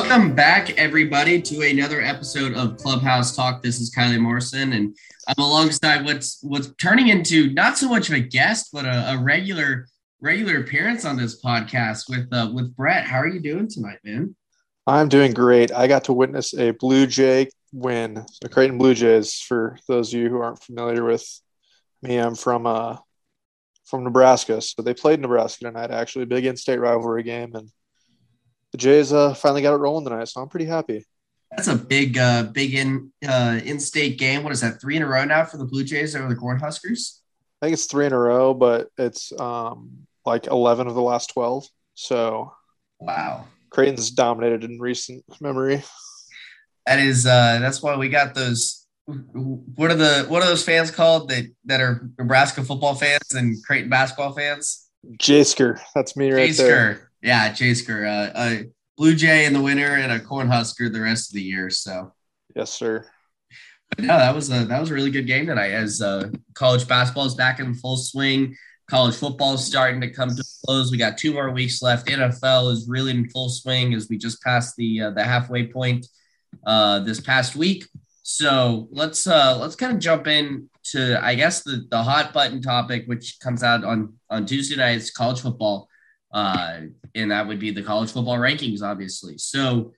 Welcome back, everybody, to another episode of Clubhouse Talk. This is Kiely Morrison, and I'm alongside what's what's turning into not so much of a guest, but a, a regular regular appearance on this podcast with uh, with Bret. How are you doing tonight, man? I'm doing great. I got to witness a Blue Jay win. The Creighton Blue Jays. For those of you who aren't familiar with me, I'm from uh from Nebraska, so they played Nebraska tonight. Actually, big in-state rivalry game, and the Jays uh, finally got it rolling tonight, so I'm pretty happy. That's a big, uh, big in uh, in-state game. What is that? Three in a row now for the Blue Jays over the Cornhuskers. I think it's three in a row, but it's um, like 11 of the last 12. So, wow, Creighton's dominated in recent memory. That is, uh, that's why we got those. What are the what are those fans called that that are Nebraska football fans and Creighton basketball fans? Jasker, that's me right Jasker. there. Yeah, Jasker, uh, a Blue Jay in the winter and a Cornhusker the rest of the year. So, yes, sir. But no, that was a that was a really good game tonight. As uh, college basketball is back in full swing, college football is starting to come to a close. We got two more weeks left. NFL is really in full swing as we just passed the uh, the halfway point uh, this past week. So let's uh, let's kind of jump in to I guess the the hot button topic, which comes out on on Tuesday night. nights, college football uh, and that would be the college football rankings, obviously. So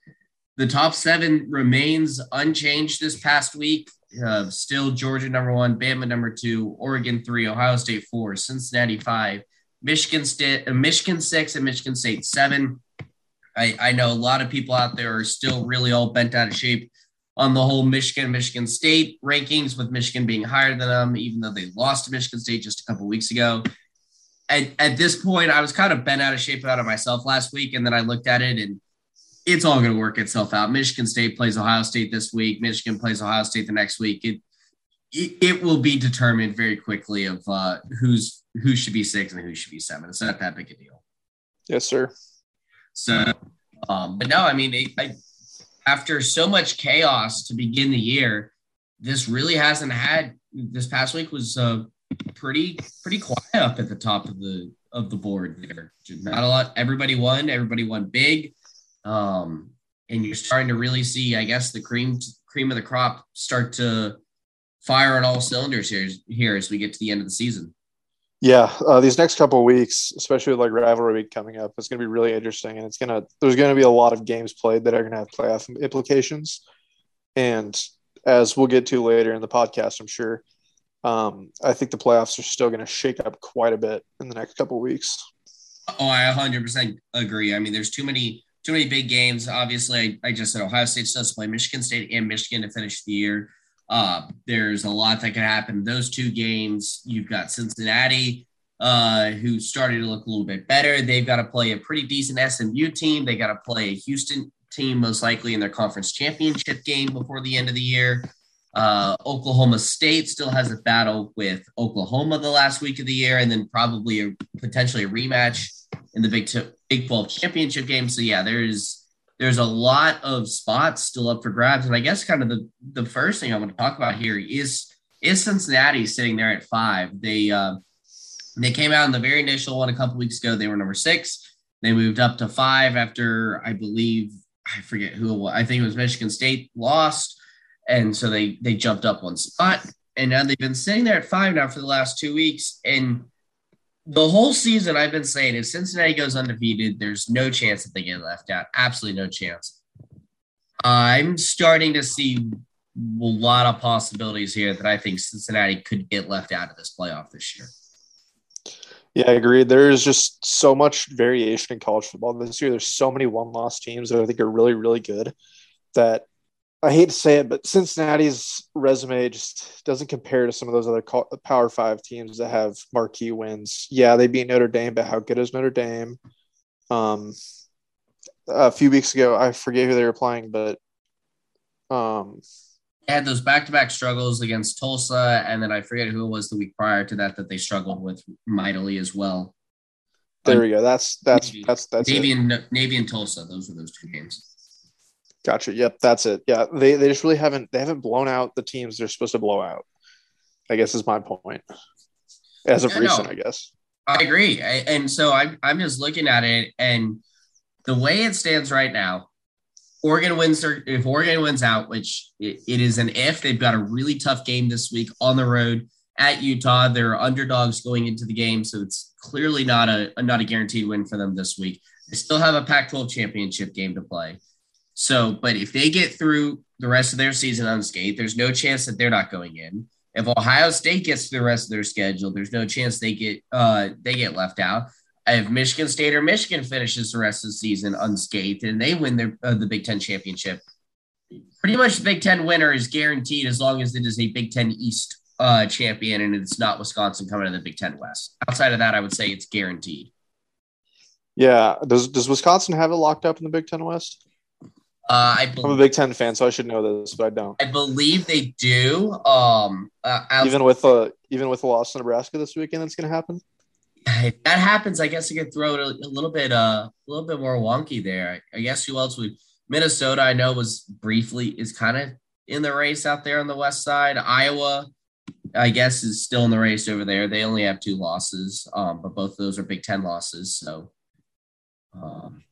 the top seven remains unchanged this past week. Uh, still Georgia number one, Bama number two, Oregon three, Ohio State four, Cincinnati five, Michigan State, uh, Michigan six, and Michigan State seven. I, I know a lot of people out there are still really all bent out of shape on the whole Michigan Michigan State rankings, with Michigan being higher than them, even though they lost to Michigan State just a couple weeks ago at, at this point, I was kind of bent out of shape out of myself last week. And then I looked at it and it's all going to work itself out. Michigan State plays Ohio State this week. Michigan plays Ohio State the next week. It, it, it will be determined very quickly of uh, who's who should be six and who should be seven. It's not that big a deal. Yes, sir. So, um, but no, I mean, it, I, after so much chaos to begin the year, this really hasn't had. This past week was uh, pretty pretty quiet up at the top of the of the board there. Not a lot. Everybody won. Everybody won big. Um, and you're starting to really see, I guess, the cream cream of the crop start to fire on all cylinders here here as we get to the end of the season. Yeah, uh, these next couple weeks, especially with like rivalry week coming up, it's going to be really interesting, and it's gonna there's going to be a lot of games played that are going to have playoff implications, and as we'll get to later in the podcast, I'm sure um, I think the playoffs are still going to shake up quite a bit in the next couple weeks. Oh, I 100% agree. I mean, there's too many too many big games. Obviously, I, I just said Ohio State does play Michigan State and Michigan to finish the year. Uh, there's a lot that could happen. Those two games, you've got Cincinnati, uh, who started to look a little bit better. They've got to play a pretty decent SMU team. They got to play a Houston team, most likely in their conference championship game before the end of the year. Uh, Oklahoma State still has a battle with Oklahoma the last week of the year, and then probably a potentially a rematch in the Big T- Big 12 championship game. So yeah, there's there's a lot of spots still up for grabs, and I guess kind of the the first thing I want to talk about here is is Cincinnati sitting there at five. They uh, they came out in the very initial one a couple weeks ago. They were number six. They moved up to five after I believe I forget who it was. I think it was Michigan State lost and so they they jumped up one spot, and now they've been sitting there at five now for the last two weeks. And the whole season, I've been saying if Cincinnati goes undefeated, there's no chance that they get left out. Absolutely no chance. I'm starting to see a lot of possibilities here that I think Cincinnati could get left out of this playoff this year. Yeah, I agree. There's just so much variation in college football this year. There's so many one loss teams that I think are really, really good that I hate to say it, but Cincinnati's resume just doesn't compare to some of those other Power Five teams that have marquee wins. Yeah, they beat Notre Dame, but how good is Notre Dame? Um, a few weeks ago, I forget who they were playing, but um, they had those back-to-back struggles against Tulsa, and then I forget who it was the week prior to that that they struggled with mightily as well. There we go. That's that's Navy, that's that's Navy it. and Navy and Tulsa. Those were those two games. Gotcha. Yep, that's it. Yeah, they they just really haven't they haven't blown out the teams they're supposed to blow out. I guess is my point. As of yeah, recent, no, I guess. I agree, I, and so I'm I'm just looking at it, and the way it stands right now, Oregon wins their if Oregon wins out, which it, it is an if, they've got a really tough game this week on the road at Utah. They're underdogs going into the game, so it's clearly not a not a guaranteed win for them this week. They still have a Pac-12 championship game to play. So, but if they get through the rest of their season unscathed, there's no chance that they're not going in. If Ohio State gets through the rest of their schedule, there's no chance they get uh they get left out. If Michigan State or Michigan finishes the rest of the season unscathed and they win their uh, the Big Ten championship, pretty much the Big Ten winner is guaranteed as long as it is a Big Ten East uh, champion and it's not Wisconsin coming to the Big Ten West. Outside of that, I would say it's guaranteed. Yeah. Does Does Wisconsin have it locked up in the Big Ten West? Uh, I I'm a Big Ten fan, so I should know this, but I don't. I believe they do. Um, uh, even with uh, even with the loss to Nebraska this weekend, it's going to happen. If that happens, I guess I could throw it a, a, little bit, uh, a little bit more wonky there. I, I guess who else would Minnesota? I know was briefly is kind of in the race out there on the west side. Iowa, I guess, is still in the race over there. They only have two losses, um, but both of those are Big Ten losses. So, um,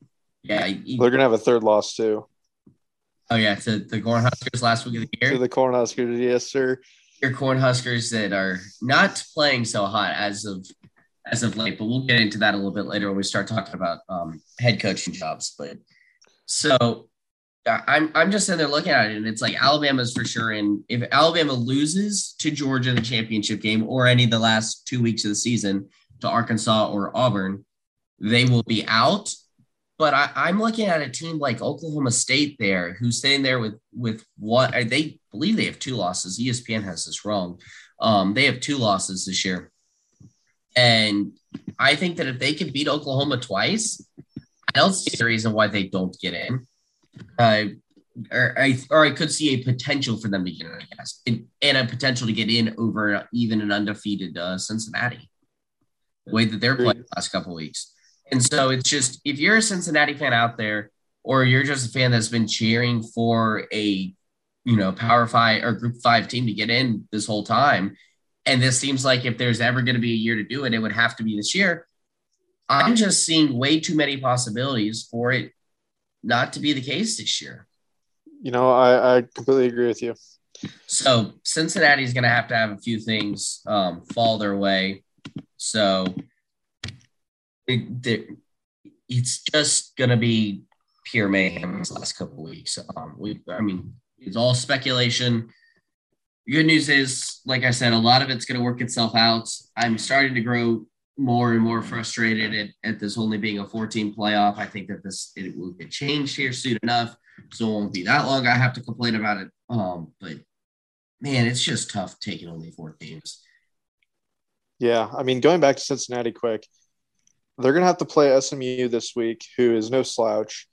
yeah, they're gonna have a third loss too. Oh yeah, to the Cornhuskers last week of the year. To the Cornhuskers, yes, sir. Your Cornhuskers that are not playing so hot as of as of late, but we'll get into that a little bit later when we start talking about um, head coaching jobs. But so I'm I'm just sitting there looking at it, and it's like Alabama's for sure. And if Alabama loses to Georgia in the championship game or any of the last two weeks of the season to Arkansas or Auburn, they will be out but I, am looking at a team like Oklahoma State there, who's sitting there with with what they believe they have two losses. ESPN has this wrong. Um, they have two losses this year, and I think that if they can beat Oklahoma twice, I don't see the reason why they don't get in. Uh, or I or I could see a potential for them to get in, I guess, and, and a potential to get in over even an undefeated uh, Cincinnati. The way that they're playing the last couple weeks. And so it's just if you're a Cincinnati fan out there, or you're just a fan that's been cheering for a you know power five or group five team to get in this whole time, and this seems like if there's ever going to be a year to do it, it would have to be this year. I'm just seeing way too many possibilities for it not to be the case this year. You know, I, I completely agree with you. So Cincinnati's going to have to have a few things um, fall their way. So it, it's just to be pure mayhem these last couple weeks. Um, we, I mean, it's all speculation. Good news is, like I said, a lot of it's to work itself out. I'm starting to grow more and more frustrated at, at this only being a 14 playoff. I think that this it will get changed here soon enough, so it won't be that long. I have to complain about it. Um, but man, it's just tough taking only four teams. Yeah, I mean, going back to Cincinnati quick, they're going to have to play SMU this week, who is no slouch,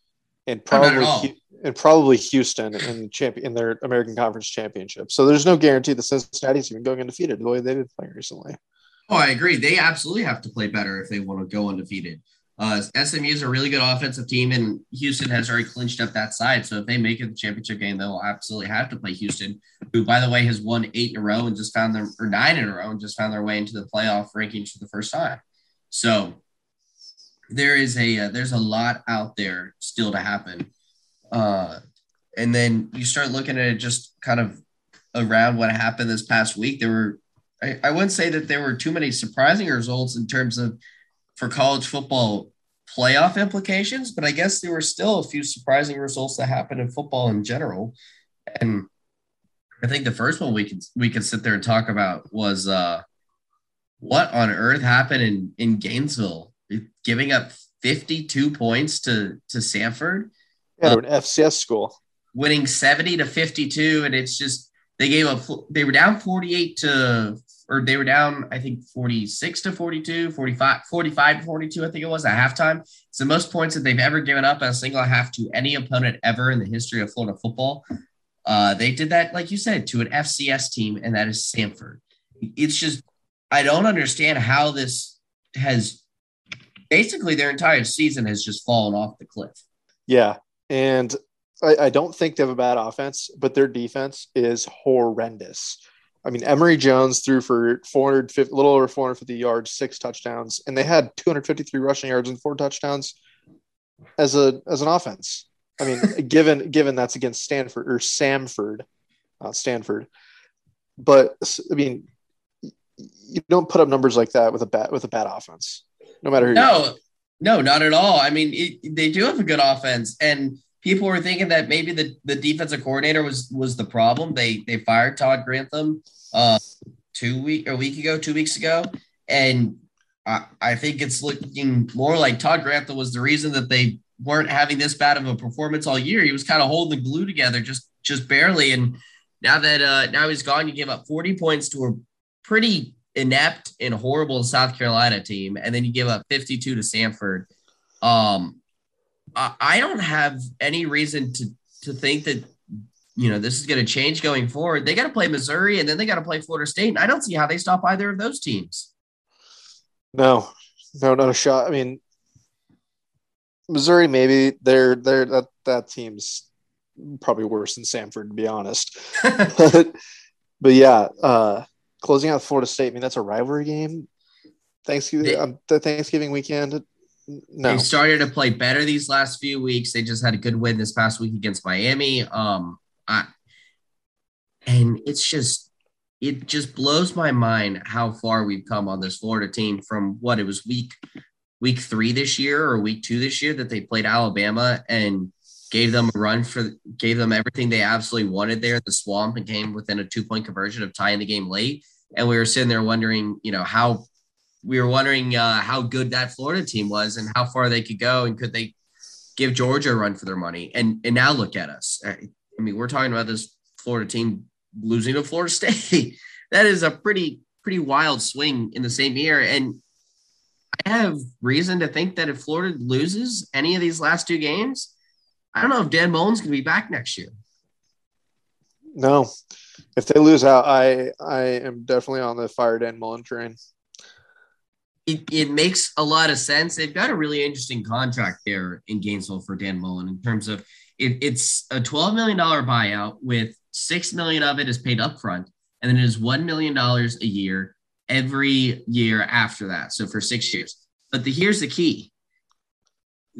and probably and probably Houston in the champion in their American Conference Championship. So there's no guarantee the Cincinnati's even going undefeated the way they've been playing recently. Oh, I agree. They absolutely have to play better if they want to go undefeated. Uh, SMU is a really good offensive team, and Houston has already clinched up that side. So if they make it the championship game, they'll absolutely have to play Houston, who, by the way, has won eight in a row and just found their or nine in a row and just found their way into the playoff rankings for the first time. So there is a uh, there's a lot out there still to happen. Uh, and then you start looking at it just kind of around what happened this past week. There were I, I wouldn't say that there were too many surprising results in terms of for college football playoff implications but i guess there were still a few surprising results that happened in football in general. And i think the first one we can we can sit there and talk about was uh what on earth happened in in gainesville giving up 52 points to to Samford. Yeah, an FCS school. Winning 70 to 52 and it's just they gave up they were down 48 to or they were down I think 46 to 42, 45 45 to 42 I think it was at halftime. It's the most points that they've ever given up in a single half to any opponent ever in the history of Florida football. Uh, they did that, like you said, to an FCS team, and that is Samford. It's just, I don't understand how this has basically their entire season has just fallen off the cliff. Yeah. And I, I don't think they have a bad offense, but their defense is horrendous. I mean, Emory Jones threw for 450, a little over 450 yards, six touchdowns, and they had 253 rushing yards and four touchdowns as a as an offense. I mean, given given that's against Stanford or Samford, not Stanford, but I mean, you don't put up numbers like that with a bad with a bad offense, no matter who. No, no, not at all. I mean, it, they do have a good offense, and people were thinking that maybe the, the defensive coordinator was was the problem. They they fired Todd Grantham uh, two week a week ago, two weeks ago, and I, I think it's looking more like Todd Grantham was the reason that they weren't having this bad of a performance all year. He was kind of holding the glue together just just barely, and now that uh, now he's gone, you give up forty points to a pretty inept and horrible South Carolina team, and then you give up 52 to Samford. Um, I, I don't have any reason to to think that you know this is going to change going forward. They got to play Missouri, and then they got to play Florida State, and I don't see how they stop either of those teams. No, no, not a shot. I mean, Missouri, maybe they're they're that that team's probably worse than Samford to be honest. but, but yeah, uh, closing out Florida State. I mean, that's a rivalry game. Thanksgiving, they, um, the Thanksgiving weekend. No. They started to play better these last few weeks. They just had a good win this past week against Miami. Um, I, and it's just, it just blows my mind how far we've come on this Florida team from what it was week, week three this year or week two this year that they played Alabama and gave them a run for gave them everything they absolutely wanted there the swamp and came within a two point conversion of tying the game late. And we were sitting there wondering, you know, how we were wondering uh, how good that Florida team was and how far they could go and could they give Georgia a run for their money. And and now look at us. I mean, we're talking about this Florida team losing to Florida State. that is a pretty pretty wild swing in the same year. And I have reason to think that if Florida loses any of these last two games, I don't know if Dan Mullen's going to be back next year. No, if they lose out, I I am definitely on the fire Dan Mullen train. It, it makes a lot of sense. They've got a really interesting contract there in Gainesville for Dan Mullen in terms of it, it's a twelve million dollar buyout with six million of it is paid upfront, and then it is one million dollars a year every year after that. So for six years. But the here's the key: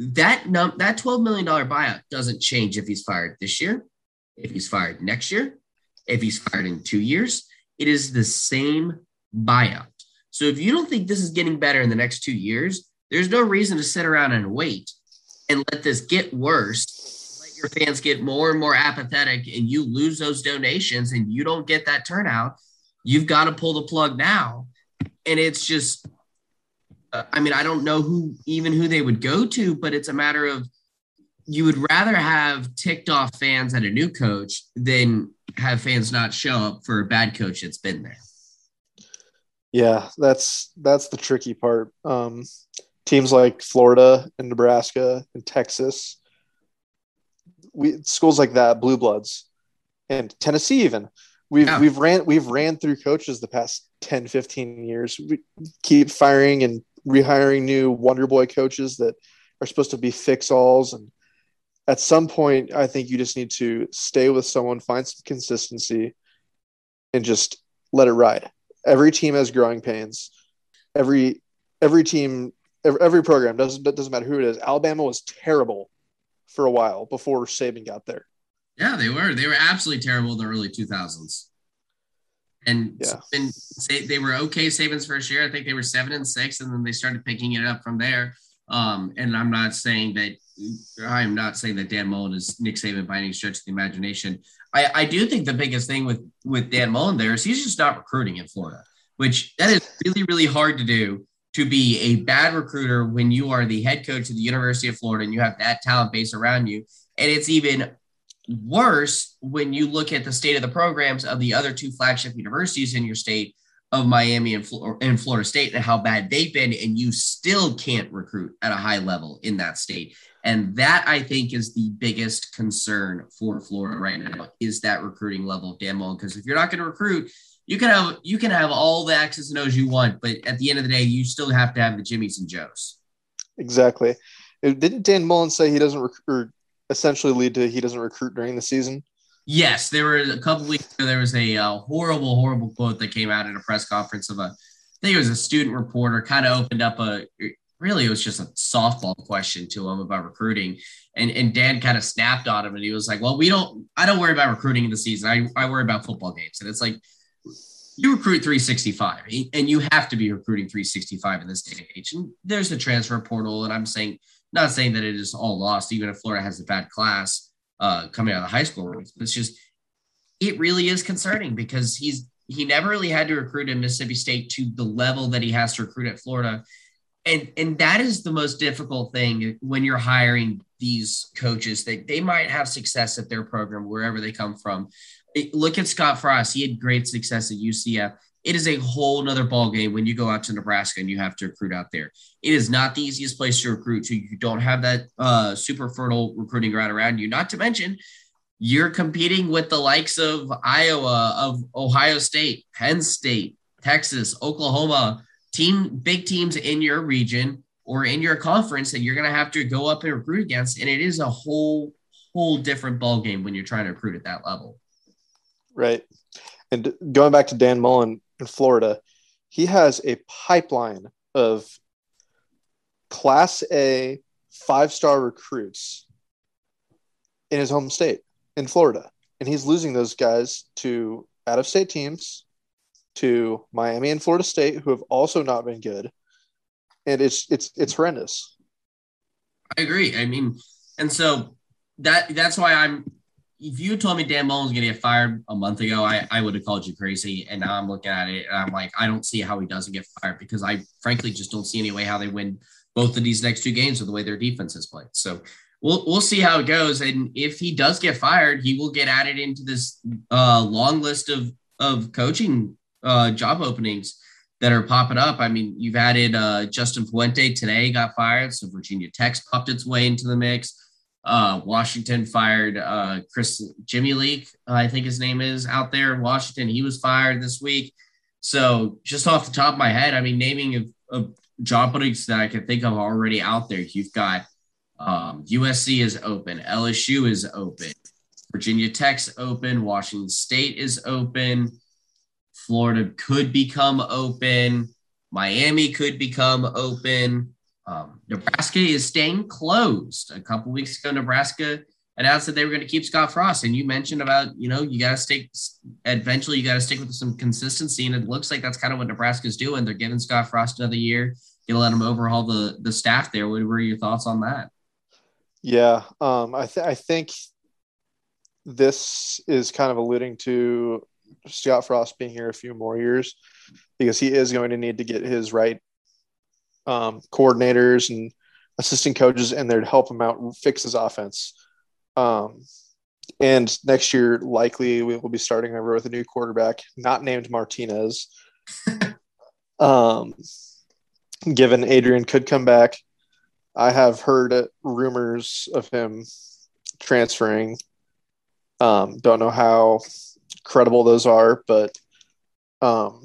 that num- that $12 million buyout doesn't change if he's fired this year, if he's fired next year, if he's fired in two years. It is the same buyout. So if you don't think this is getting better in the next two years, there's no reason to sit around and wait and let this get worse. Let your fans get more and more apathetic and you lose those donations and you don't get that turnout. You've got to pull the plug now. And it's just uh, I mean, I don't know who even who they would go to, but it's a matter of you would rather have ticked off fans at a new coach than have fans not show up for a bad coach that's been there. Yeah, that's that's the tricky part. Um, teams like Florida and Nebraska and Texas, we schools like that, blue bloods, and Tennessee even. We've yeah. we've ran we've ran through coaches the past 10, 15 years. We keep firing and rehiring new Wonder Boy coaches that are supposed to be fix alls. And at some point, I think you just need to stay with someone, find some consistency, and just let it ride. Every team has growing pains. Every every team, every, every program doesn't doesn't matter who it is. Alabama was terrible for a while before Saban got there. Yeah, they were. They were absolutely terrible in the early 2000s. And yeah. and say they were okay Saban's first year. I think they were seven and six, and then they started picking it up from there. Um, and I'm not saying that I'm not saying that Dan Mullen is Nick Saban by any stretch of the imagination. I, I do think the biggest thing with with Dan Mullen there is he's just not recruiting in Florida, which that is really really hard to do. To be a bad recruiter when you are the head coach of the University of Florida and you have that talent base around you, and it's even worse when you look at the state of the programs of the other two flagship universities in your state of Miami and, and Florida State and how bad they've been, and you still can't recruit at a high level in that state. And that I think is the biggest concern for Florida right now is that recruiting level of Dan Mullen. Because if you're not going to recruit, you can have you can have all the X's and O's you want, but at the end of the day, you still have to have the Jimmys and Joes. Exactly. Didn't Dan Mullen say he doesn't recruit? Essentially lead to he doesn't recruit during the season? Yes, there were a couple weeks ago. There was a uh, horrible, horrible quote that came out at a press conference of a, I think it was a student reporter, kind of opened up a really it was just a softball question to him about recruiting. And and Dan kind of snapped on him and he was like, Well, we don't I don't worry about recruiting in the season. I, I worry about football games. And it's like you recruit 365 and you have to be recruiting 365 in this day and age. And there's the transfer portal. And I'm saying not saying that it is all lost, even if Florida has a bad class uh, coming out of the high school ranks. It's just it really is concerning because he's he never really had to recruit in Mississippi State to the level that he has to recruit at Florida. And and that is the most difficult thing when you're hiring these coaches that they might have success at their program wherever they come from. Look at scott frost. He had great success at ucf it is a whole nother ball game when you go out to nebraska and you have to recruit out there. It is not the easiest place to recruit to. you don't have that uh, super fertile recruiting ground around you. Not to mention you're competing with the likes of iowa of ohio state penn state texas oklahoma team big teams in your region or in your conference that you're going to have to go up and recruit against. And it is a whole whole different ball game when you're trying to recruit at that level. Right. And going back to dan mullen in florida he has a pipeline of class a five star recruits in his home state in florida and he's losing those guys to out of state teams to Miami and Florida State, who have also not been good, and it's it's it's horrendous. I agree. I mean, and so that that's why I'm. If you told me Dan Mullen was going to get fired a month ago, I, I would have called you crazy. And now I'm looking at it and I'm like, I don't see how he doesn't get fired because I frankly just don't see any way how they win both of these next two games with the way their defense has played. So we'll we'll see how it goes. And if he does get fired, he will get added into this uh, long list of of coaching uh, job openings that are popping up. I mean, you've added uh, Justin Fuente today, got fired. So Virginia Tech's popped its way into the mix. Uh, Washington fired uh, Chris Jimmy Lake, I think his name is out there in Washington. He was fired this week. So just off the top of my head, I mean, naming of, job openings that I can think of already out there, you've got um, USC is open, LSU is open, Virginia Tech's open, Washington State is open. Florida could become open. Miami could become open. Um, Nebraska is staying closed. A couple weeks ago, Nebraska announced that they were going to keep Scott Frost. And you mentioned about, you know, you got to stick, eventually, you got to stick with some consistency. And it looks like that's kind of what Nebraska's doing. They're giving Scott Frost another year, to let him overhaul the, the staff there. What were your thoughts on that? Yeah. Um, I, th- I think this is kind of alluding to Scott Frost being here a few more years because he is going to need to get his right um, coordinators and assistant coaches in there to help him out fix his offense. Um, and next year, likely we will be starting over with a new quarterback, not named Martinez. um, given Adrian could come back, I have heard rumors of him transferring. Um, don't know how credible those are. But um,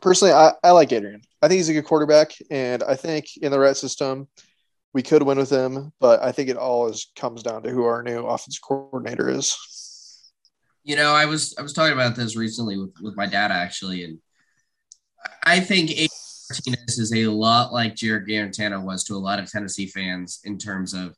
personally, I, I like Adrian. I think he's a good quarterback, and I think in the right system, we could win with him. But I think it all is comes down to who our new offensive coordinator is. You know, I was I was talking about this recently with, with my dad actually, and I think Adrian Martinez is a lot like Jarrett Guarantano was to a lot of Tennessee fans in terms of,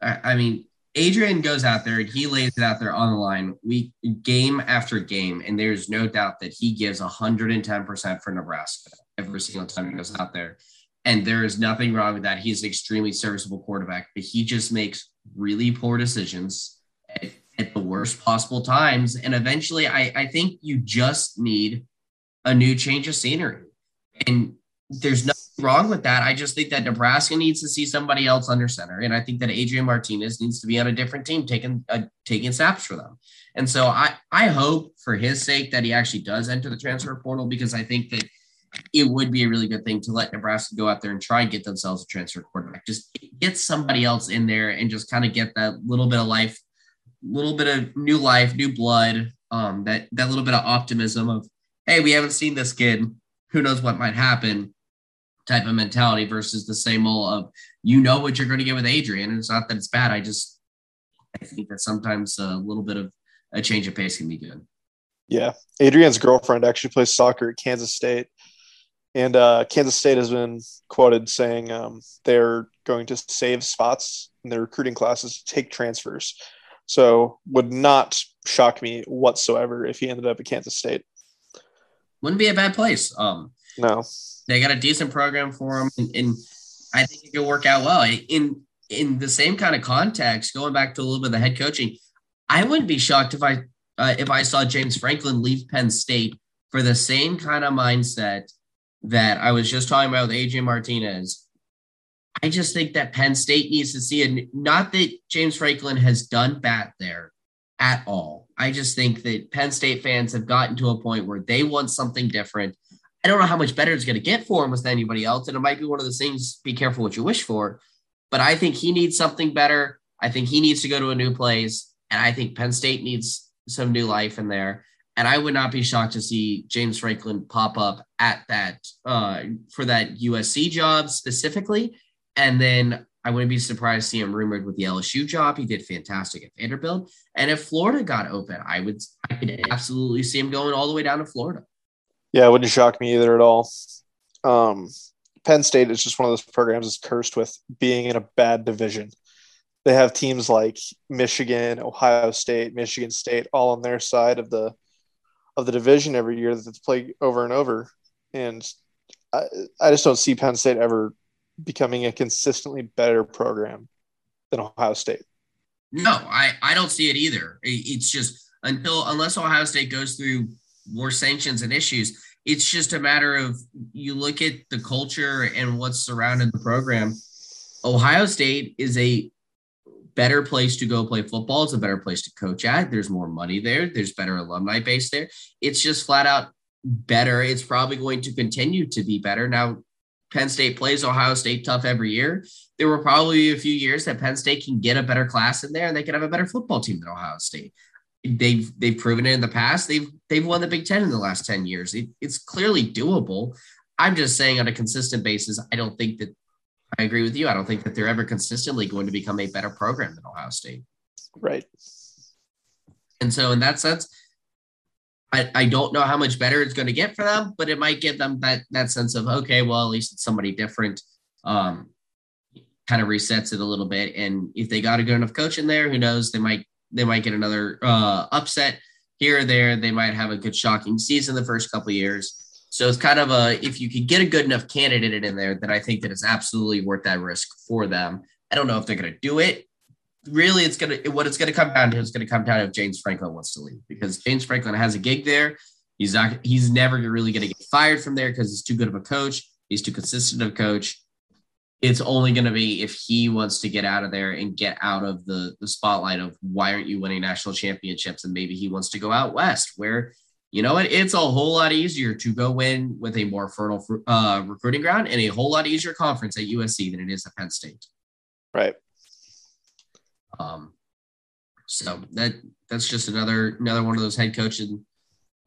I mean, Adrian goes out there and he lays it out there on the line week game after game, and there's no doubt that he gives 110% for Nebraska every single time he goes out there. And there is nothing wrong with that. He's an extremely serviceable quarterback, but he just makes really poor decisions at, at the worst possible times. And eventually, I, I think you just need a new change of scenery. And there's nothing wrong with that. I just think that Nebraska needs to see somebody else under center, and I think that Adrian Martinez needs to be on a different team, taking uh, taking snaps for them. And so I I hope for his sake that he actually does enter the transfer portal because I think that it would be a really good thing to let Nebraska go out there and try and get themselves a transfer quarterback. Just get somebody else in there and just kind of get that little bit of life, little bit of new life, new blood, um, that that little bit of optimism of hey, we haven't seen this kid. Who knows what might happen? Type of mentality versus the same old of you know what you're going to get with Adrian. And it's not that it's bad. I just I think that sometimes a little bit of a change of pace can be good. Yeah. Adrian's girlfriend actually plays soccer at Kansas State. And uh, Kansas State has been quoted saying um, they're going to save spots in their recruiting classes to take transfers. So would not shock me whatsoever if he ended up at Kansas State. Wouldn't be a bad place. Um, no, they got a decent program for him, and, and I think it could work out well. In in the same kind of context, going back to a little bit of the head coaching, I wouldn't be shocked if I uh, if I saw James Franklin leave Penn State for the same kind of mindset that I was just talking about with Adrian Martinez. I just think that Penn State needs to see it. Not that James Franklin has done bad there at all. I just think that Penn State fans have gotten to a point where they want something different. I don't know how much better it's going to get for him with anybody else. And it might be one of those things, be careful what you wish for. But I think he needs something better. I think he needs to go to a new place. And I think Penn State needs some new life in there. And I would not be shocked to see James Franklin pop up at that uh, for that USC job specifically. And then I wouldn't be surprised to see him rumored with the LSU job. He did fantastic at Vanderbilt. And if Florida got open, I would I could absolutely see him going all the way down to Florida. Yeah, it wouldn't shock me either at all. Um, Penn State is just one of those programs that's cursed with being in a bad division. They have teams like Michigan, Ohio State, Michigan State, all on their side of the of the division every year that they play over and over. And I, I just don't see Penn State ever becoming a consistently better program than Ohio State. No, I, I don't see it either. It's just until unless Ohio State goes through more sanctions and issues, it's just a matter of you look at the culture and what's surrounding the program. Ohio State is a better place to go play football. It's a better place to coach at. There's more money there. There's better alumni base there. It's just flat out better. It's probably going to continue to be better. Now, Penn State plays Ohio State tough every year. There will probably a few years that Penn State can get a better class in there and they can have a better football team than Ohio State. They've they've proven it in the past. They've they've won the Big Ten in the last 10 years. It, it's clearly doable. I'm just saying on a consistent basis, I don't think that I agree with you. I don't think that they're ever consistently going to become a better program than Ohio State. Right. And so in that sense, I, I don't know how much better it's going to get for them, but it might give them that that sense of okay, well, at least it's somebody different. Um, kind of resets it a little bit. And if they got a good enough coach in there, who knows? They might they might get another uh, upset here or there. They might have a good shocking season the first couple years. So it's kind of a if you could get a good enough candidate in there, then I think that it's absolutely worth that risk for them. I don't know if they're going to do it really it's gonna what it's gonna come down to is gonna come down to if James Franklin wants to leave because James Franklin has a gig there. He's not he's never really gonna get fired from there because he's too good of a coach. He's too consistent of a coach. It's only gonna be if he wants to get out of there and get out of the the spotlight of why aren't you winning national championships and maybe he wants to go out west where you know what it's a whole lot easier to go in with a more fertile uh, recruiting ground and a whole lot easier conference at USC than it is at Penn State. Right. Um, so that that's just another another one of those head coaching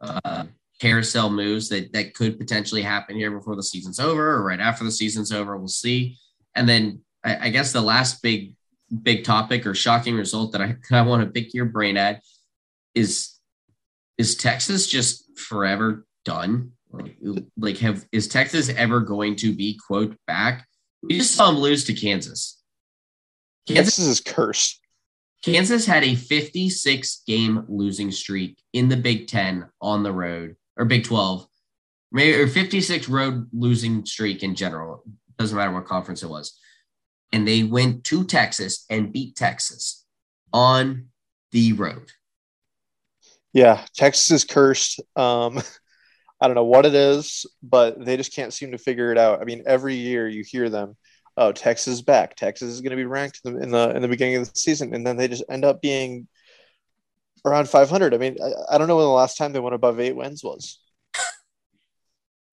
uh, carousel moves that that could potentially happen here before the season's over or right after the season's over. We'll see. And then I, I guess the last big big topic or shocking result that I, I want to pick your brain at is is Texas just forever done? Like, like have is Texas ever going to be quote back? We just saw them lose to Kansas. Kansas is cursed. Kansas had a 56 game losing streak in the Big 10 on the road or Big 12, or 56 road losing streak in general. Doesn't matter what conference it was. And they went to Texas and beat Texas on the road. Yeah, Texas is cursed. Um, I don't know what it is, but they just can't seem to figure it out. I mean, every year you hear them oh, Texas is back. Texas is going to be ranked in the, in the in the beginning of the season, and then they just end up being around 500. I mean, I, I don't know when the last time they went above eight wins was.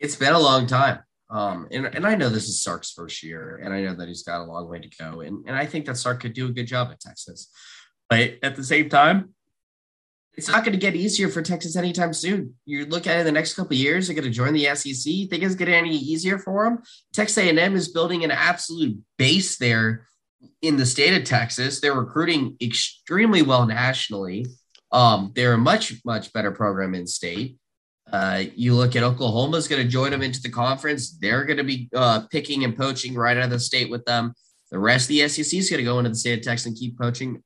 It's been a long time. Um, and, and I know this is Sark's first year, and I know that he's got a long way to go. And, and I think that Sark could do a good job at Texas. But at the same time, it's not going to get easier for Texas anytime soon. You look at it in the next couple years, they're going to join the SEC. Think it's getting any easier for them? Texas A&M is building an absolute base there in the state of Texas. They're recruiting extremely well nationally. Um, they're a much much better program in state. Uh, you look at Oklahoma's going to join them into the conference. They're going to be uh, picking and poaching right out of the state with them. The rest of the SEC is going to go into the state of Texas and keep poaching.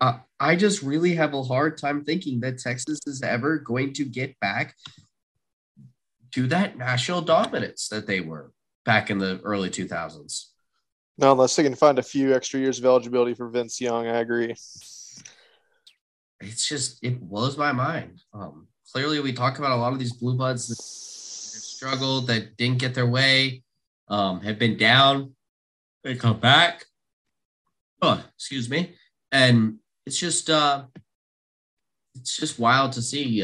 Uh, I just really have a hard time thinking that Texas is ever going to get back to that national dominance that they were back in the early 2000s. No, unless they can find a few extra years of eligibility for Vince Young, I agree. It's just it blows my mind. Um, clearly, we talk about a lot of these blue buds that struggled, that didn't get their way, um, have been down, they come back. Oh, excuse me, and it's just uh, it's just wild to see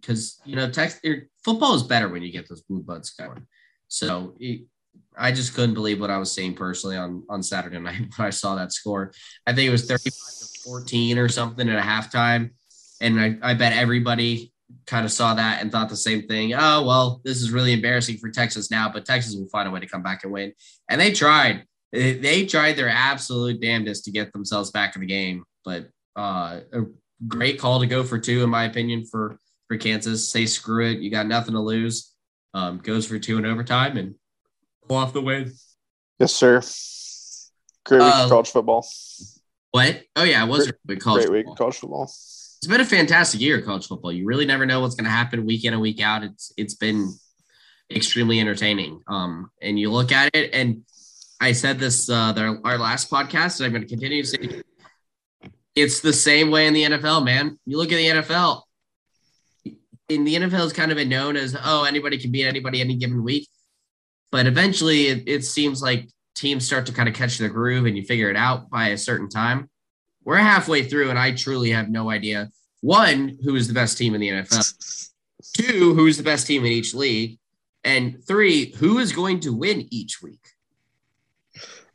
because uh, you know text football is better when you get those blue buds going. So it, I just couldn't believe what I was seeing personally on on Saturday night when I saw that score. I think it was 35 to 14 or something at a halftime. And I, I bet everybody kind of saw that and thought the same thing. Oh, well, this is really embarrassing for Texas now, but Texas will find a way to come back and win. And they tried. They tried their absolute damnedest to get themselves back in the game. But uh, a great call to go for two, in my opinion, for for Kansas. Say screw it. You got nothing to lose. Um, goes for two in overtime and pull off the win. Yes, sir. Great week uh, college football. What? Oh yeah, it was great, college great week college football. It's been a fantastic year of college football. You really never know what's going to happen week in and week out. It's it's been extremely entertaining. Um, and you look at it, and I said this uh, their, our last podcast, and I'm going to continue to say it's the same way in the NFL, man. You look at the NFL. In the NFL, has kind of been known as oh anybody can beat anybody any given week. But eventually, it, it seems like teams start to kind of catch the groove and you figure it out by a certain time. We're halfway through, and I truly have no idea one, who is the best team in the NFL, two, who is the best team in each league, and three, who is going to win each week.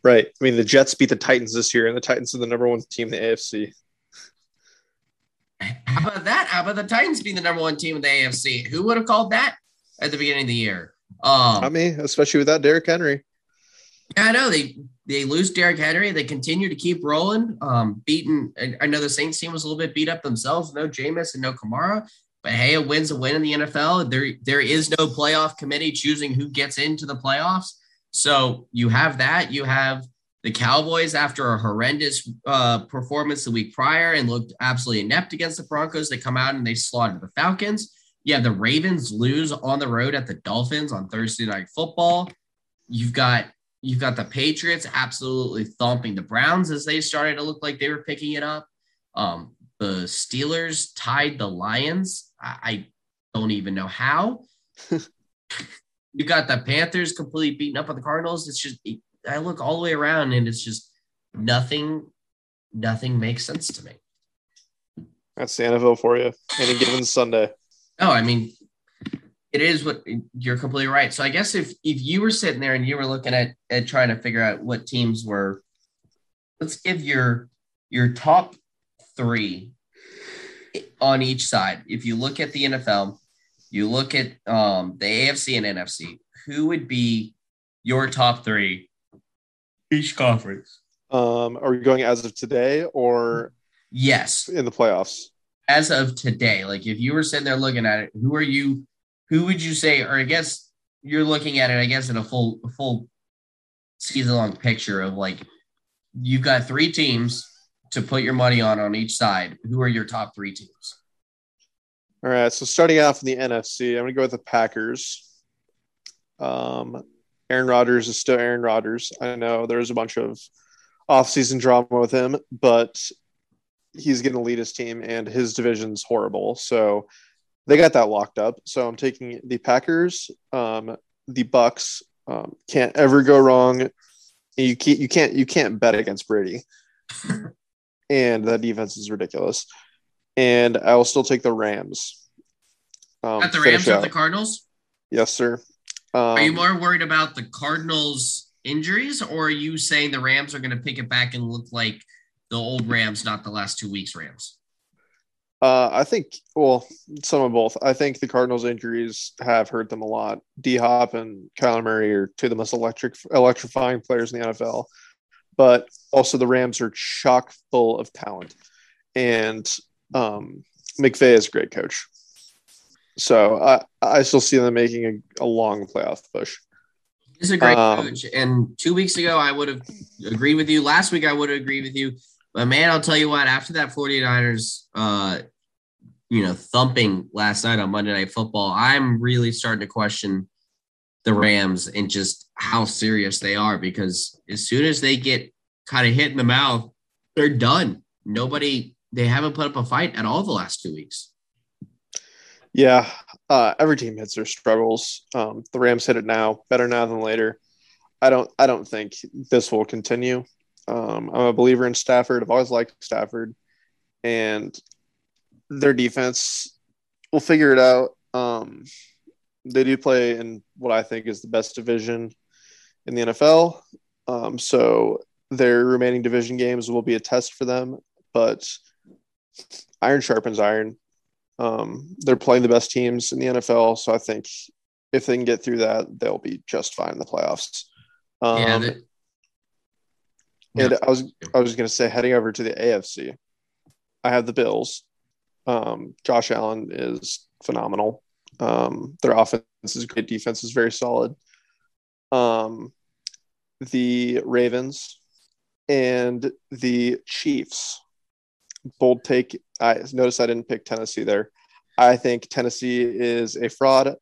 Right. I mean, the Jets beat the Titans this year, and the Titans are the number one team in the AFC. How about that? How about the Titans being the number one team in the AFC? Who would have called that at the beginning of the year? Um, I mean, especially without Derrick Henry. I know they they lose Derrick Henry. They continue to keep rolling. Um, beaten. I know the Saints team was a little bit beat up themselves. No Jameis and no Kamara, but hey, a win's a win in the NFL. There there is no playoff committee choosing who gets into the playoffs. So you have that. You have the Cowboys after a horrendous uh, performance the week prior and looked absolutely inept against the Broncos. They come out and they slaughtered the Falcons. Yeah, the Ravens lose on the road at the Dolphins on Thursday night football. You've got you've got the Patriots absolutely thumping the Browns as they started to look like they were picking it up. Um, the Steelers tied the Lions. I, I don't even know how. you got the Panthers completely beaten up on the Cardinals. It's just I look all the way around and it's just nothing, nothing makes sense to me. That's the NFL for you. Any given Sunday. Oh, I mean, it is what you're completely right. So I guess if if you were sitting there and you were looking at at trying to figure out what teams were, let's give your your top three on each side. If you look at the NFL, you look at um, the AFC and NFC. Who would be your top three each conference? Um, are we going as of today or yes in the playoffs? As of today, like if you were sitting there looking at it, who are you? Who would you say? Or I guess you're looking at it, I guess, in a full a full season long picture of like you've got three teams to put your money on on each side. Who are your top three teams? All right. So starting off in the NFC, I'm going to go with the Packers. Um, Aaron Rodgers is still Aaron Rodgers. I know there's a bunch of offseason drama with him, but he's going to lead his team, and his division's horrible. So they got that locked up. So I'm taking the Packers, um, the Bucs. Um, can't ever go wrong. You can't you can't you can't bet against Brady, and that defense is ridiculous. And I will still take the Rams. Um, At the Rams or the Cardinals? Yes, sir. Um, are you more worried about the Cardinals' injuries, or are you saying the Rams are going to pick it back and look like the old Rams, not the last two weeks Rams? Uh, I think, well, some of both. I think the Cardinals' injuries have hurt them a lot. D Hop and Kyler Murray are two of the most electric, electrifying players in the NFL, but also the Rams are chock full of talent, and um, McVay is a great coach. So I, I still see them making a, a long playoff push. He's a great um, coach. And two weeks ago, I would have agreed with you. Last week, I would have agreed with you. But man, I'll tell you what, after that 49ers, uh, you know, thumping last night on Monday Night Football, I'm really starting to question the Rams and just how serious they are because as soon as they get kind of hit in the mouth, they're done. Nobody, they haven't put up a fight at all the last two weeks. Yeah, uh, every team hits their struggles. Um, the Rams hit it now, better now than later. I don't, I don't think this will continue. Um, I'm a believer in Stafford. I've always liked Stafford, and their defense will figure it out. Um, they do play in what I think is the best division in the NFL. Um, so their remaining division games will be a test for them, but iron sharpens iron. Um, they're playing the best teams in the NFL, so I think if they can get through that, they'll be just fine in the playoffs. Um, yeah, and I was I was going to say heading over to the AFC, I have the Bills. Um, Josh Allen is phenomenal. Um, their offense is great. Defense is very solid. Um, the Ravens and the Chiefs. Bold take. I notice I didn't pick Tennessee there. I think Tennessee is a fraud.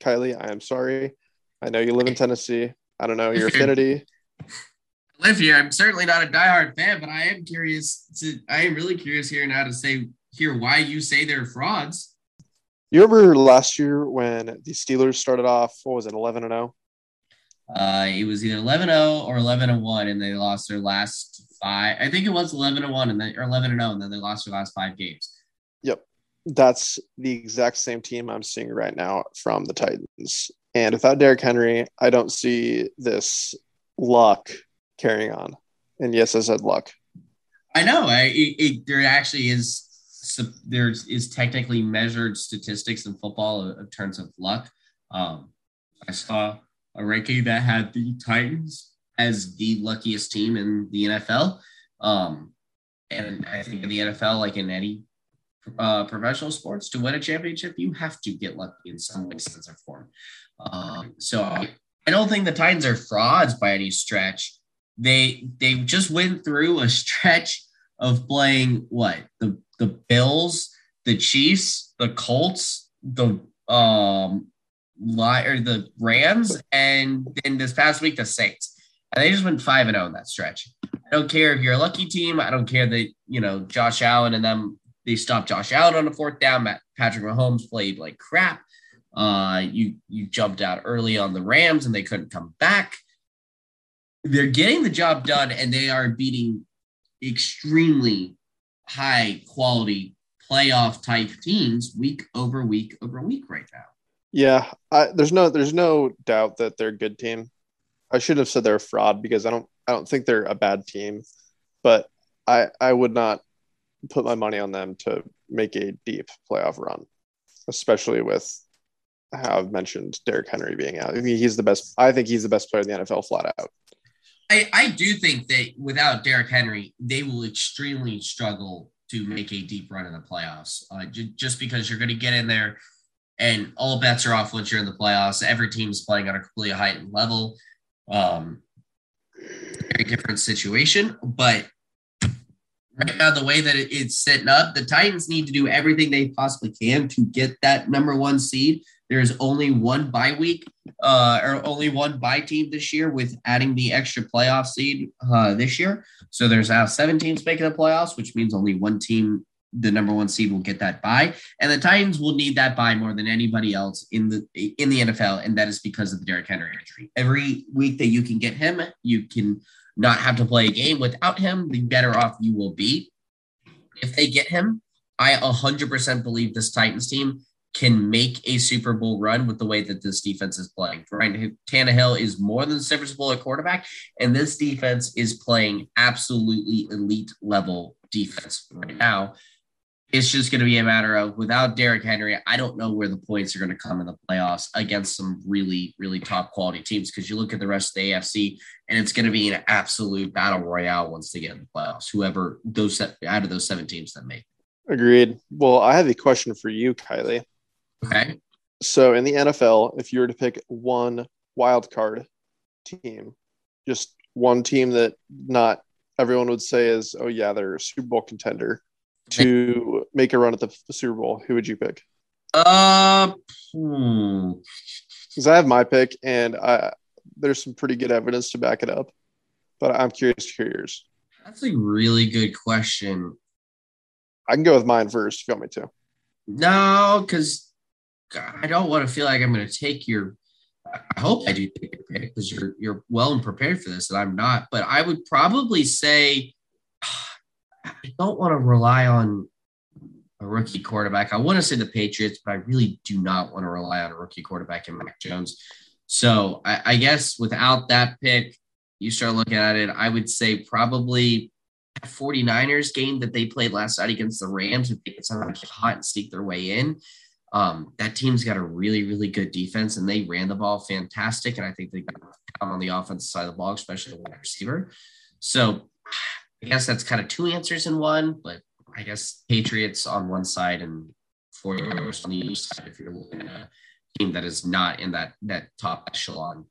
Kiely, I am sorry. I know you live in Tennessee. I don't know your affinity. I live here. I'm certainly not a diehard fan, but I am curious to. I am really curious here now to say hear why you say they're frauds. You remember last year when the Steelers started off, what was it, 11 and 0? Uh, it was either 11 0 or 11 and 1, and they lost their last five. I think it was 11 and 1 and then, or 11 and 0, and then they lost their last five games. Yep. That's the exact same team I'm seeing right now from the Titans. And without Derrick Henry, I don't see this luck carrying on. And yes, I said luck. I know. I, it, it, there actually is there is technically measured statistics in football in terms of luck. Um, I saw a ranking that had the Titans as the luckiest team in the NFL. Um, and I think in the NFL, like in any uh, professional sports, to win a championship, you have to get lucky in some way, sense, or form. Um, so I, I don't think the Titans are frauds by any stretch. They they just went through a stretch of playing what the the Bills, the Chiefs, the Colts, the um or the Rams, and then this past week the Saints. And they just went five and zero oh in that stretch. I don't care if you're a lucky team. I don't care that you know Josh Allen and them. They stopped Josh Allen on the fourth down. Patrick Mahomes played like crap. Uh, you you jumped out early on the Rams and they couldn't come back. They're getting the job done and they are beating extremely high quality playoff type teams week over week over week right now. Yeah, I, there's no there's no doubt that they're a good team. I should have said they're a fraud because I don't I don't think they're a bad team, but I I would not put my money on them to make a deep playoff run, especially with how I've mentioned Derrick Henry being out. I mean, he's the best. I think he's the best player in the NFL, flat out. I, I do think that without Derrick Henry, they will extremely struggle to make a deep run in the playoffs. Uh, j- just because you're going to get in there and all bets are off once you're in the playoffs. Every team's playing on a completely heightened level. Um, very different situation, but right now the way that it's setting up, the Titans need to do everything they possibly can to get that number one seed there's only one bye week, uh, or only one bye team this year with adding the extra playoff seed uh, this year. So there's now seven teams making the playoffs, which means only one team, the number one seed, will get that bye, and the Titans will need that bye more than anybody else in the in the NFL, and that is because of the Derrick Henry injury. Every week that you can get him, you can not have to play a game without him. The better off you will be. If they get him, I 100% believe this Titans team can make a Super Bowl run with the way that this defense is playing. Right, Tannehill is more than serviceable at quarterback, and this defense is playing absolutely elite level defense right now. It's just going to be a matter of without Derrick Henry, I don't know where the points are going to come in the playoffs against some really, really top quality teams. Because you look at the rest of the AFC, and it's going to be an absolute battle royale once they get in the playoffs. Whoever those out of those seven teams that make. Agreed. Well, I have a question for you, Kiely. Okay. So in the NFL, if you were to pick one wild card team, just one team that not everyone would say is, oh yeah, they're a Super Bowl contender to make a run at the Super Bowl, who would you pick? Uh, hmm. Because I have my pick, and I there's some pretty good evidence to back it up, but I'm curious to hear yours. That's a really good question. I can go with mine first if you want me to. No, because I don't want to feel like I'm going to take your. I hope I do take your pick because you're you're well and prepared for this, and I'm not. But I would probably say I don't want to rely on a rookie quarterback. I want to say the Patriots, but I really do not want to rely on a rookie quarterback in Mac Jones. So I, I guess without that pick, you start looking at it, I would say probably 49ers game that they played last night against the Rams, if they could somehow get hot and sneak their way in. Um, that team's got a really, really good defense, and they ran the ball fantastic. And I think they got on the offensive side of the ball, especially the wide receiver. So I guess that's kind of two answers in one, but I guess Patriots on one side and 49ers on the other side if you're looking at a team that is not in that that top echelon.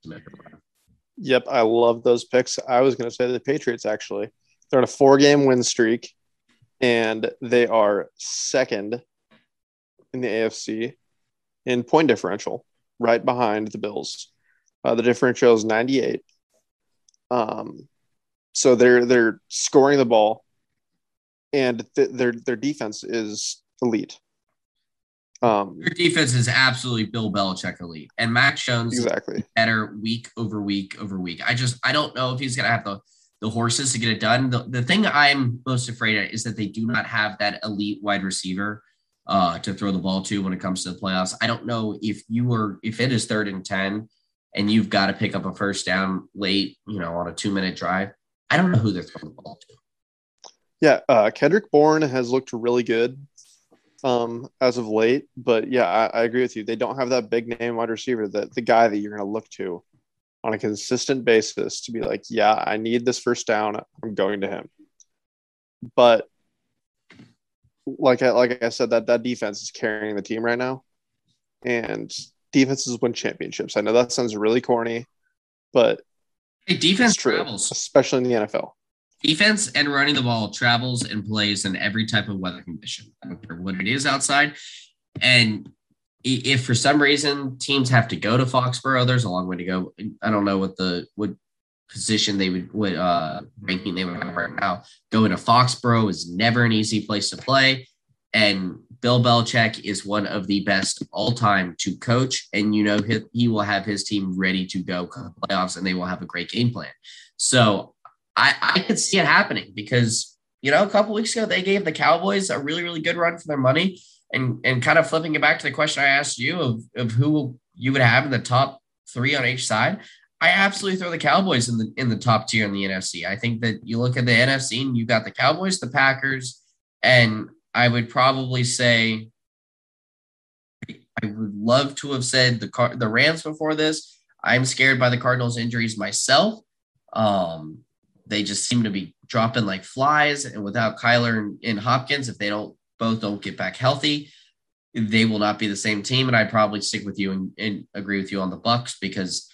Yep, I love those picks. I was going to say the Patriots actually. They're on a four game win streak, and they are second in the AFC in point differential, right behind the Bills. Uh, the differential is 98. Um, so they're they're scoring the ball, and th- their their defense is elite. Um, Your defense is absolutely Bill Belichick elite, and Mac Jones exactly better week over week over week. I just I don't know if he's gonna have the the horses to get it done. The, the thing I'm most afraid of is that they do not have that elite wide receiver uh, to throw the ball to when it comes to the playoffs. I don't know if you were if it is third and ten and you've got to pick up a first down late, you know, on a two minute drive. I don't know who they're throwing the ball to. Yeah, uh, Kendrick Bourne has looked really good um, as of late. But yeah, I, I, agree with you. They don't have that big name wide receiver, that the guy that you're going to look to on a consistent basis to be like, yeah, I need this first down. I'm going to him. But like I, like I said, that that defense is carrying the team right now, and defenses win championships. I know that sounds really corny, but hey, defense travels, especially in the NFL. Defense and running the ball travels and plays in every type of weather condition. I don't care what it is outside. And if for some reason teams have to go to Foxborough, there's a long way to go. I don't know what the what position they would what uh ranking they would have right now. Going to Foxborough is never an easy place to play. And Bill Belichick is one of the best all time to coach. And you know he, he will have his team ready to go playoffs and they will have a great game plan. So I, I could see it happening because, you know, a couple weeks ago, they gave the Cowboys a really, really good run for their money. And, and kind of flipping it back to the question I asked you of, of who you would have in the top three on each side, I absolutely throw the Cowboys in the in the top tier in the NFC. I think that you look at the NFC and you got the Cowboys, the Packers, and I would probably say I would love to have said the car the Rams before this. I'm scared by the Cardinals injuries myself. Um, they just seem to be dropping like flies. And without Kyler and, and Hopkins, if they don't both don't get back healthy, they will not be the same team. And I'd probably stick with you and, and agree with you on the Bucs because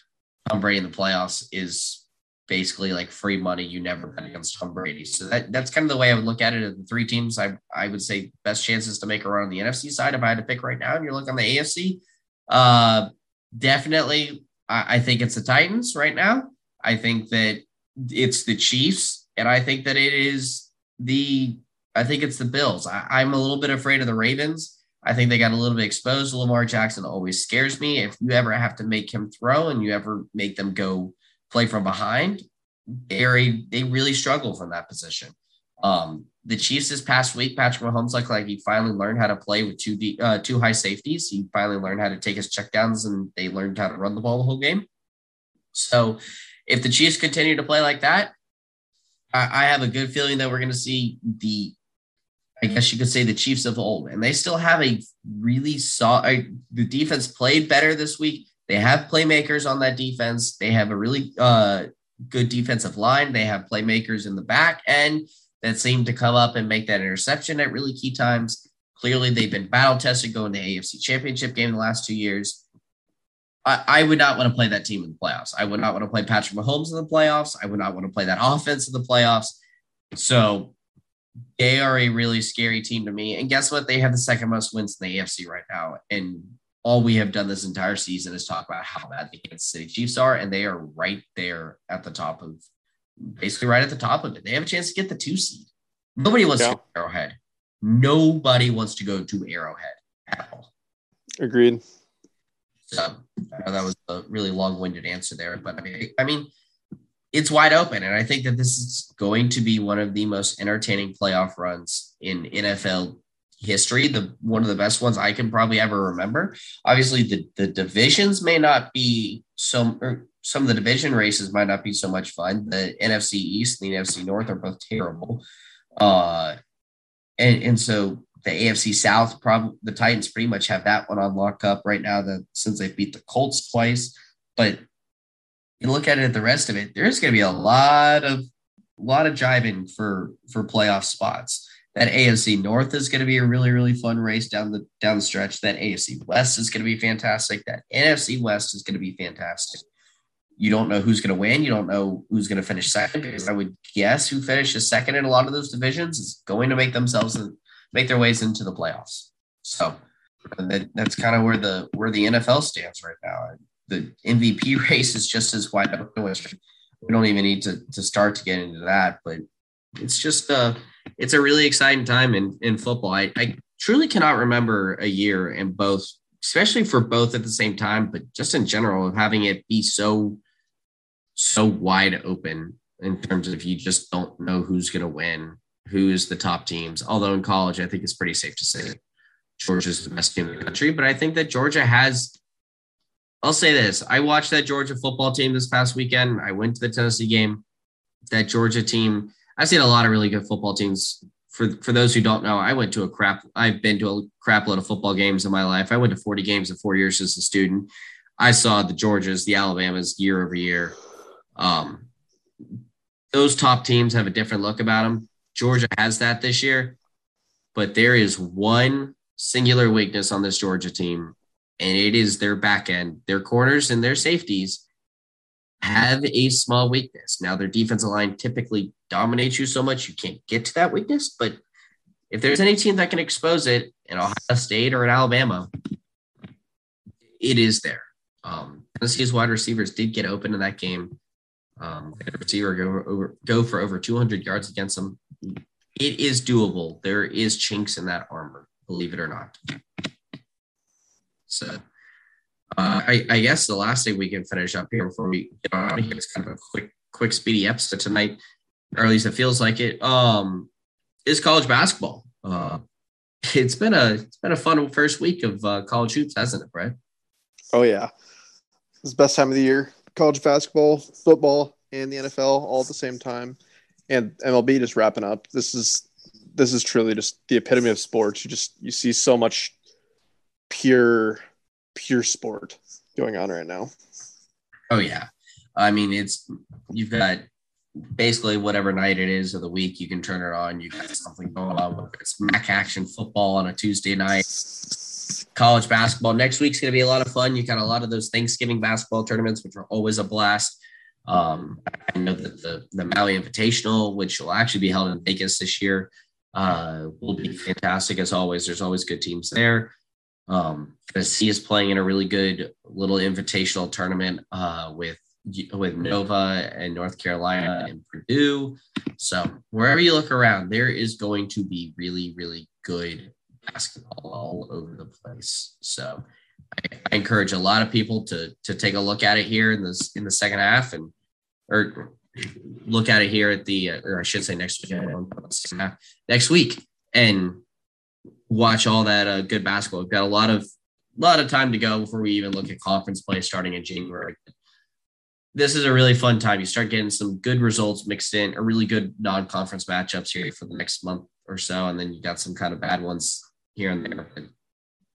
Tom Brady in the playoffs is basically like free money. You never bet against Tom Brady. So that, that's kind of the way I would look at it. The three teams, I I would say best chances to make a run on the NFC side. If I had to pick right now, and you're looking on the AFC, uh, definitely I, I think it's the Titans right now. I think that it's the Chiefs, and I think that it is the I think it's the Bills. I, am a little bit afraid of the Ravens. I think they got a little bit exposed. Lamar Jackson always scares me. If you ever have to make him throw and you ever make them go play from behind, they they really struggle from that position. Um, the Chiefs this past week, Patrick Mahomes looked like he finally learned how to play with two uh, two high safeties. He finally learned how to take his checkdowns, and they learned how to run the ball the whole game. So if the Chiefs continue to play like that, I, I have a good feeling that we're going to see the, I guess you could say the Chiefs of old, and they still have a really solid. The defense played better this week. They have playmakers on that defense. They have a really uh, good defensive line. They have playmakers in the back end that seem to come up and make that interception at really key times. Clearly, they've been battle tested going to AFC Championship game the last two years. I, I would not want to play that team in the playoffs. I would not want to play Patrick Mahomes in the playoffs. I would not want to play that offense in the playoffs. So they are a really scary team to me. And guess what? They have the second most wins in the AFC right now. And all we have done this entire season is talk about how bad the Kansas City Chiefs are, and they are right there at the top of basically right at the top of it. They have a chance to get the two seed. Nobody wants yeah. to go to Arrowhead. Nobody wants to go to Arrowhead at all. Agreed. So uh, that was a really long-winded answer there, but I mean, I mean, it's wide open, and I think that this is going to be one of the most entertaining playoff runs in NFL history. The one of the best ones I can probably ever remember. Obviously, the the divisions may not be so. some of the division races might not be so much fun. The NFC East and the NFC North are both terrible. Uh, and, and so the AFC South, probably the Titans pretty much have that one on lockup right now. That since they beat the Colts twice, but you look at it, at the rest of it, there's going to be a lot of lot of jiving for for playoff spots. That AFC North is going to be a really really fun race down the down the stretch. That AFC West is going to be fantastic. That NFC West is going to be fantastic you don't know who's going to win. You don't know who's going to finish second. Because I would guess who finishes second in a lot of those divisions is going to make themselves make their ways into the playoffs. So that, that's kind of where the where the NFL stands right now. The MVP race is just as wide open. We don't even need to to start to get into that, but it's just a it's a really exciting time in in football. I, I truly cannot remember a year in both, especially for both at the same time, but just in general of having it be so so wide open in terms of you just don't know who's going to win, who is the top teams. Although in college, I think it's pretty safe to say Georgia's the best team in the country. But I think that Georgia has. I'll say this: I watched that Georgia football team this past weekend. I went to the Tennessee game. That Georgia team. I've seen a lot of really good football teams. For for those who don't know, I went to a crap. I've been to a crap load of football games in my life. I went to 40 games in four years as a student. I saw the Georgias, the Alabamas year over year. Um, those top teams have a different look about them. Georgia has that this year, but there is one singular weakness on this Georgia team, and it is their back end. Their corners and their safeties have a small weakness. Now, their defensive line typically dominates you so much you can't get to that weakness, but if there's any team that can expose it in Ohio State or in Alabama, it is there. Um, Tennessee's wide receivers did get open in that game. Um, receiver go over go for over 200 yards against them. It is doable. There is chinks in that armor, believe it or not. So, uh, I, I, guess the last thing we can finish up here before we get on here is kind of a quick, quick, speedy episode tonight, or at least it feels like it. Um, is college basketball. Uh, it's been a it's been a fun first week of uh, college hoops, hasn't it, Bret? Oh yeah, it's the best time of the year college basketball, football, and the NFL all at the same time, and MLB just wrapping up. This is this is truly just the epitome of sports. You just you see so much pure pure sport going on right now. Oh yeah, I mean it's you've got basically whatever night it is of the week you can turn it on. You got something going on. Whether it's MAC action football on a Tuesday night college basketball. Next week's going to be a lot of fun. You got a lot of those Thanksgiving basketball tournaments, which are always a blast. Um, I know that the, the Maui Invitational, which will actually be held in Vegas this year, uh, will be fantastic as always. There's always good teams there. Um, Tennessee is playing in a really good little invitational tournament uh, with with Nova and North Carolina and Purdue. So wherever you look around, there is going to be really, really good basketball all over the place. So I, I, encourage a lot of people to to take a look at it here in this in the second half and or look at it here at the or I should say next week next week and watch all that uh, good basketball. We've got a lot of lot of time to go before we even look at conference play starting in January. This is a really fun time. You start getting some good results mixed in, a really good non-conference matchups here for the next month or so, and then you got some kind of bad ones here and there. But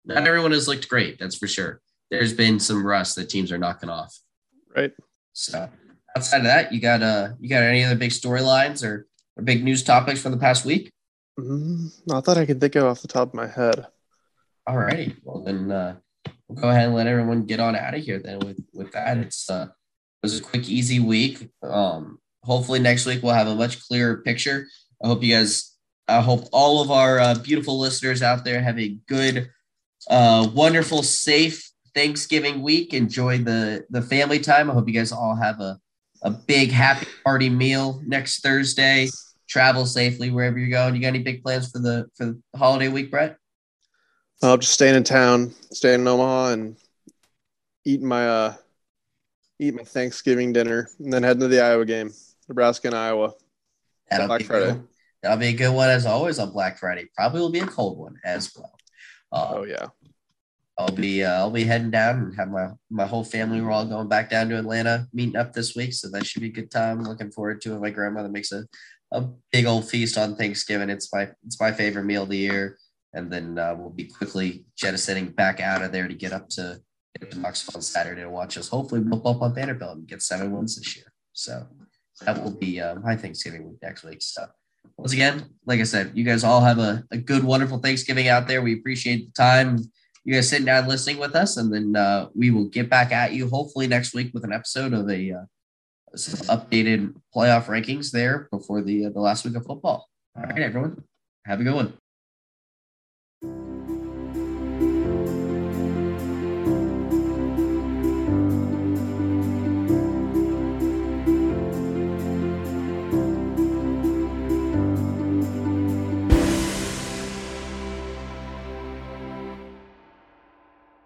not everyone has looked great, that's for sure. There's been some rust that teams are knocking off. Right. So outside of that, you got uh you got any other big storylines or, or big news topics from the past week? Mm, not that I can think of off the top of my head. All righty. Well, then uh, we'll go ahead and let everyone get on out of here. Then with with that, it's uh, it was a quick, easy week. Um, hopefully next week we'll have a much clearer picture. I hope you guys. I hope all of our uh, beautiful listeners out there have a good, uh, wonderful, safe Thanksgiving week. Enjoy the the family time. I hope you guys all have a a big happy party meal next Thursday. Travel safely wherever you're going. You got any big plans for the for the holiday week, Bret? I'm uh, just staying in town, staying in Omaha, and eating my uh, eat my Thanksgiving dinner, and then heading to the Iowa game, Nebraska and Iowa. That'll Black Friday. Good. That'll be a good one as always on Black Friday. Probably will be a cold one as well. Uh, oh yeah. I'll be uh, I'll be heading down and have my my whole family. We're all going back down to Atlanta, meeting up this week, so that should be a good time. Looking forward to it. My grandmother makes a, a big old feast on Thanksgiving. It's my it's my favorite meal of the year, and then uh, we'll be quickly jettisoning back out of there to get up to get to Knoxville on Saturday to watch us. Hopefully, we'll up on Vanderbilt and get seven wins this year. So that will be uh, my Thanksgiving week next week. So once again, like I said, you guys all have a, a good, wonderful Thanksgiving out there. We appreciate the time you guys sitting down listening with us, and then uh, we will get back at you hopefully next week with an episode of a uh, updated playoff rankings there before the uh, the last week of football. All right, everyone, have a good one.